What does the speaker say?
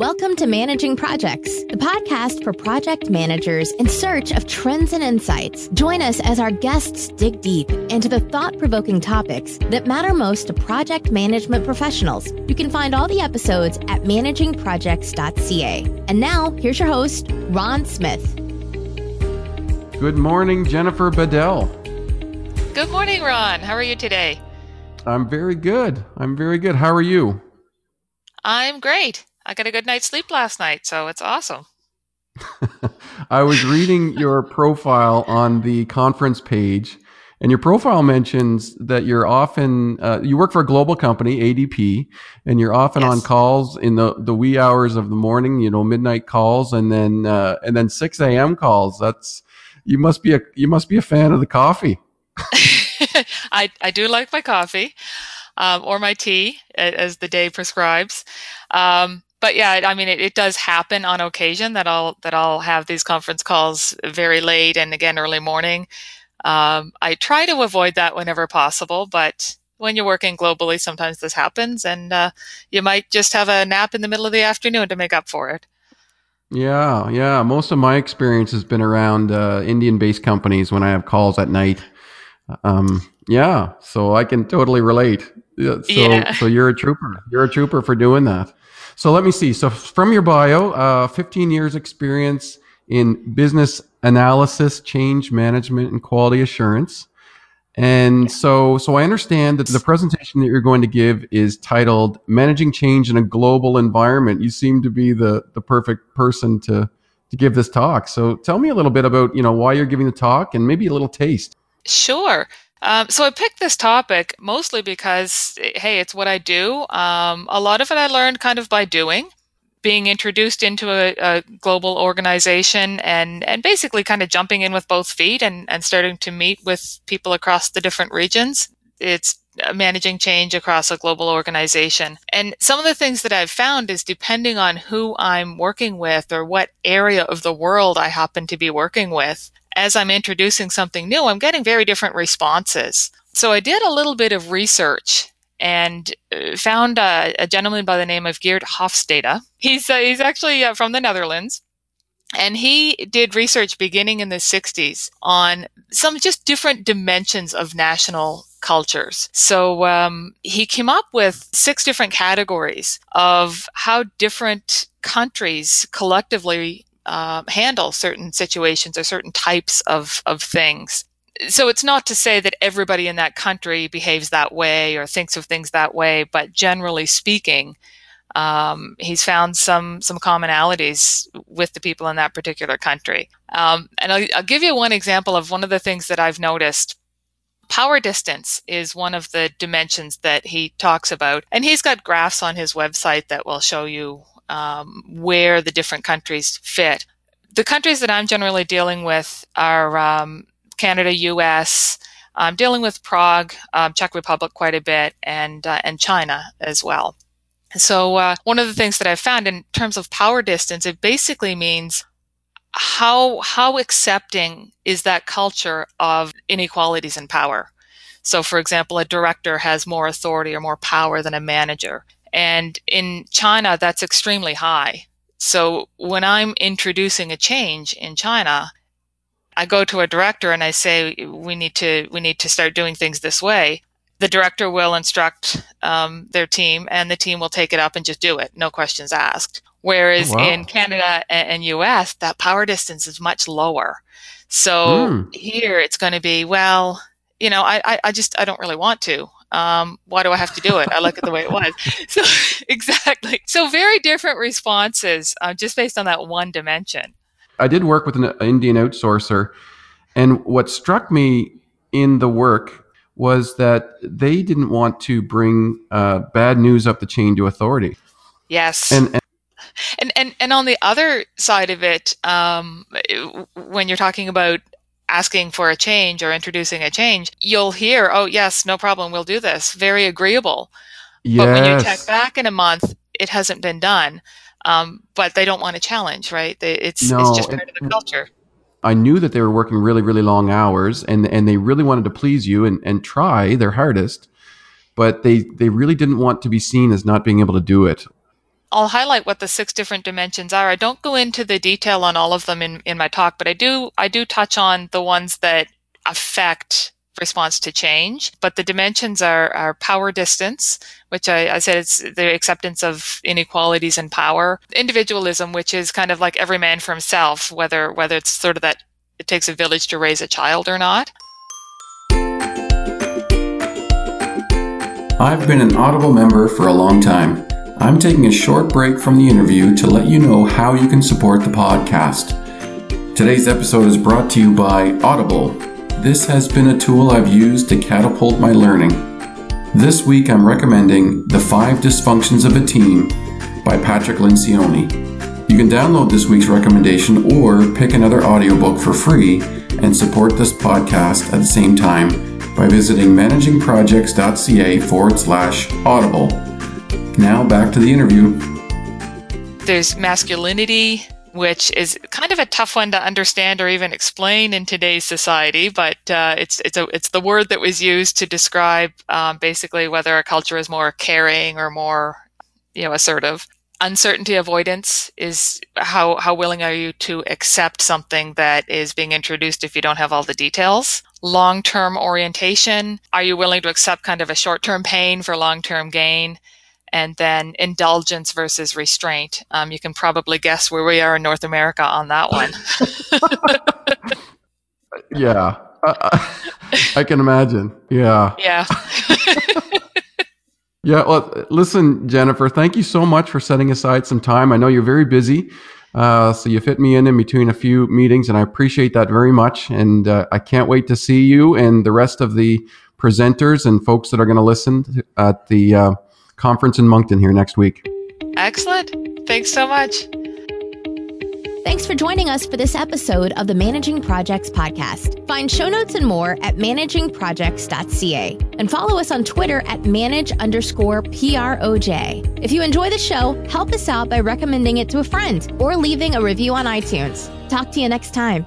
Welcome to Managing Projects, the podcast for project managers in search of trends and insights. Join us as our guests dig deep into the thought provoking topics that matter most to project management professionals. You can find all the episodes at managingprojects.ca. And now, here's your host, Ron Smith. Good morning, Jennifer Bedell. Good morning, Ron. How are you today? I'm very good. I'm very good. How are you? I'm great. I got a good night's sleep last night, so it's awesome. I was reading your profile on the conference page, and your profile mentions that you're often uh, you work for a global company, ADP, and you're often yes. on calls in the the wee hours of the morning, you know, midnight calls, and then uh, and then six a.m. calls. That's you must be a you must be a fan of the coffee. I I do like my coffee. Um, or my tea, as the day prescribes. Um, but yeah, I mean, it, it, does happen on occasion that I'll that I'll have these conference calls very late and again early morning. Um, I try to avoid that whenever possible, but when you're working globally, sometimes this happens, and uh, you might just have a nap in the middle of the afternoon to make up for it. Yeah, yeah. Most of my experience has been around uh, Indian-based companies when I have calls at night. Um, yeah, so I can totally relate. So, yeah. so you're a trooper. You're a trooper for doing that. So let me see. So from your bio, uh, 15 years experience in business analysis, change management, and quality assurance. And so, so I understand that the presentation that you're going to give is titled "Managing Change in a Global Environment." You seem to be the the perfect person to to give this talk. So, tell me a little bit about you know why you're giving the talk and maybe a little taste. Sure. Um, so I picked this topic mostly because, hey, it's what I do. Um, a lot of it I learned kind of by doing, being introduced into a, a, global organization and, and basically kind of jumping in with both feet and, and starting to meet with people across the different regions. It's managing change across a global organization. And some of the things that I've found is depending on who I'm working with or what area of the world I happen to be working with, as I'm introducing something new, I'm getting very different responses. So I did a little bit of research and uh, found a, a gentleman by the name of Geert Hofstede. He's uh, he's actually uh, from the Netherlands. And he did research beginning in the 60s on some just different dimensions of national cultures. So um, he came up with six different categories of how different countries collectively uh, handle certain situations or certain types of, of things. So it's not to say that everybody in that country behaves that way or thinks of things that way, but generally speaking, um, he's found some some commonalities with the people in that particular country. Um, and I'll, I'll give you one example of one of the things that I've noticed power distance is one of the dimensions that he talks about. And he's got graphs on his website that will show you um, where the different countries fit. The countries that I'm generally dealing with are um, Canada, US. I'm dealing with Prague, um, Czech Republic quite a bit, and uh, and China as well. So uh, one of the things that I've found in terms of power distance, it basically means how how accepting is that culture of inequalities in power. So, for example, a director has more authority or more power than a manager. And in China, that's extremely high. So when I'm introducing a change in China, I go to a director and I say, we need to, we need to start doing things this way. The director will instruct um, their team and the team will take it up and just do it. No questions asked. Whereas wow. in Canada and US, that power distance is much lower. So mm. here it's going to be, well, you know, I, I just, I don't really want to. Um, why do I have to do it? I like it the way it was. So exactly. So very different responses uh, just based on that one dimension. I did work with an Indian outsourcer, and what struck me in the work was that they didn't want to bring uh, bad news up the chain to authority. Yes. And, and and, and and on the other side of it, um, when you're talking about asking for a change or introducing a change, you'll hear, oh, yes, no problem, we'll do this. Very agreeable. Yes. But when you check back in a month, it hasn't been done. Um, but they don't want to challenge, right? They, it's, no, it's just part of the culture. I knew that they were working really, really long hours and, and they really wanted to please you and, and try their hardest, but they, they really didn't want to be seen as not being able to do it. I'll highlight what the six different dimensions are. I don't go into the detail on all of them in, in my talk, but I do I do touch on the ones that affect response to change. But the dimensions are, are power distance, which I, I, said it's the acceptance of inequalities in power. Individualism, which is kind of like every man for himself, whether whether it's sort of that it takes a village to raise a child or not. I've been an Audible member for a long time. I'm taking a short break from the interview to let you know how you can support the podcast. Today's episode is brought to you by Audible this has been a tool I've used to catapult my learning. This week I'm recommending The Five Dysfunctions of a Team by Patrick Lencioni. You can download this week's recommendation or pick another audiobook for free and support this podcast at the same time by visiting managingprojects.ca forward slash audible. Now back to the interview. There's masculinity, which is kind of a tough one to understand or even explain in today's society. But uh, it's it's a it's the word that was used to describe um, basically whether a culture is more caring or more you know assertive. Uncertainty avoidance is how how willing are you to accept something that is being introduced if you don't have all the details. Long term orientation. Are you willing to accept kind of a short term pain for long term gain? And then indulgence versus restraint. Um, you can probably guess where we are in North America on that one. yeah, uh, I can imagine. Yeah. Yeah. yeah. Well, listen, Jennifer, thank you so much for setting aside some time. I know you're very busy. Uh, so you fit me in in between a few meetings, and I appreciate that very much. And uh, I can't wait to see you and the rest of the presenters and folks that are going to listen at the uh, conference in Moncton here next week. Excellent. Thanks so much. Thanks for joining us for this episode of the Managing Projects podcast. Find show notes and more at managingprojects.ca and follow us on Twitter at manage underscore PROJ. If you enjoy the show, help us out by recommending it to a friend or leaving a review on iTunes. Talk to you next time.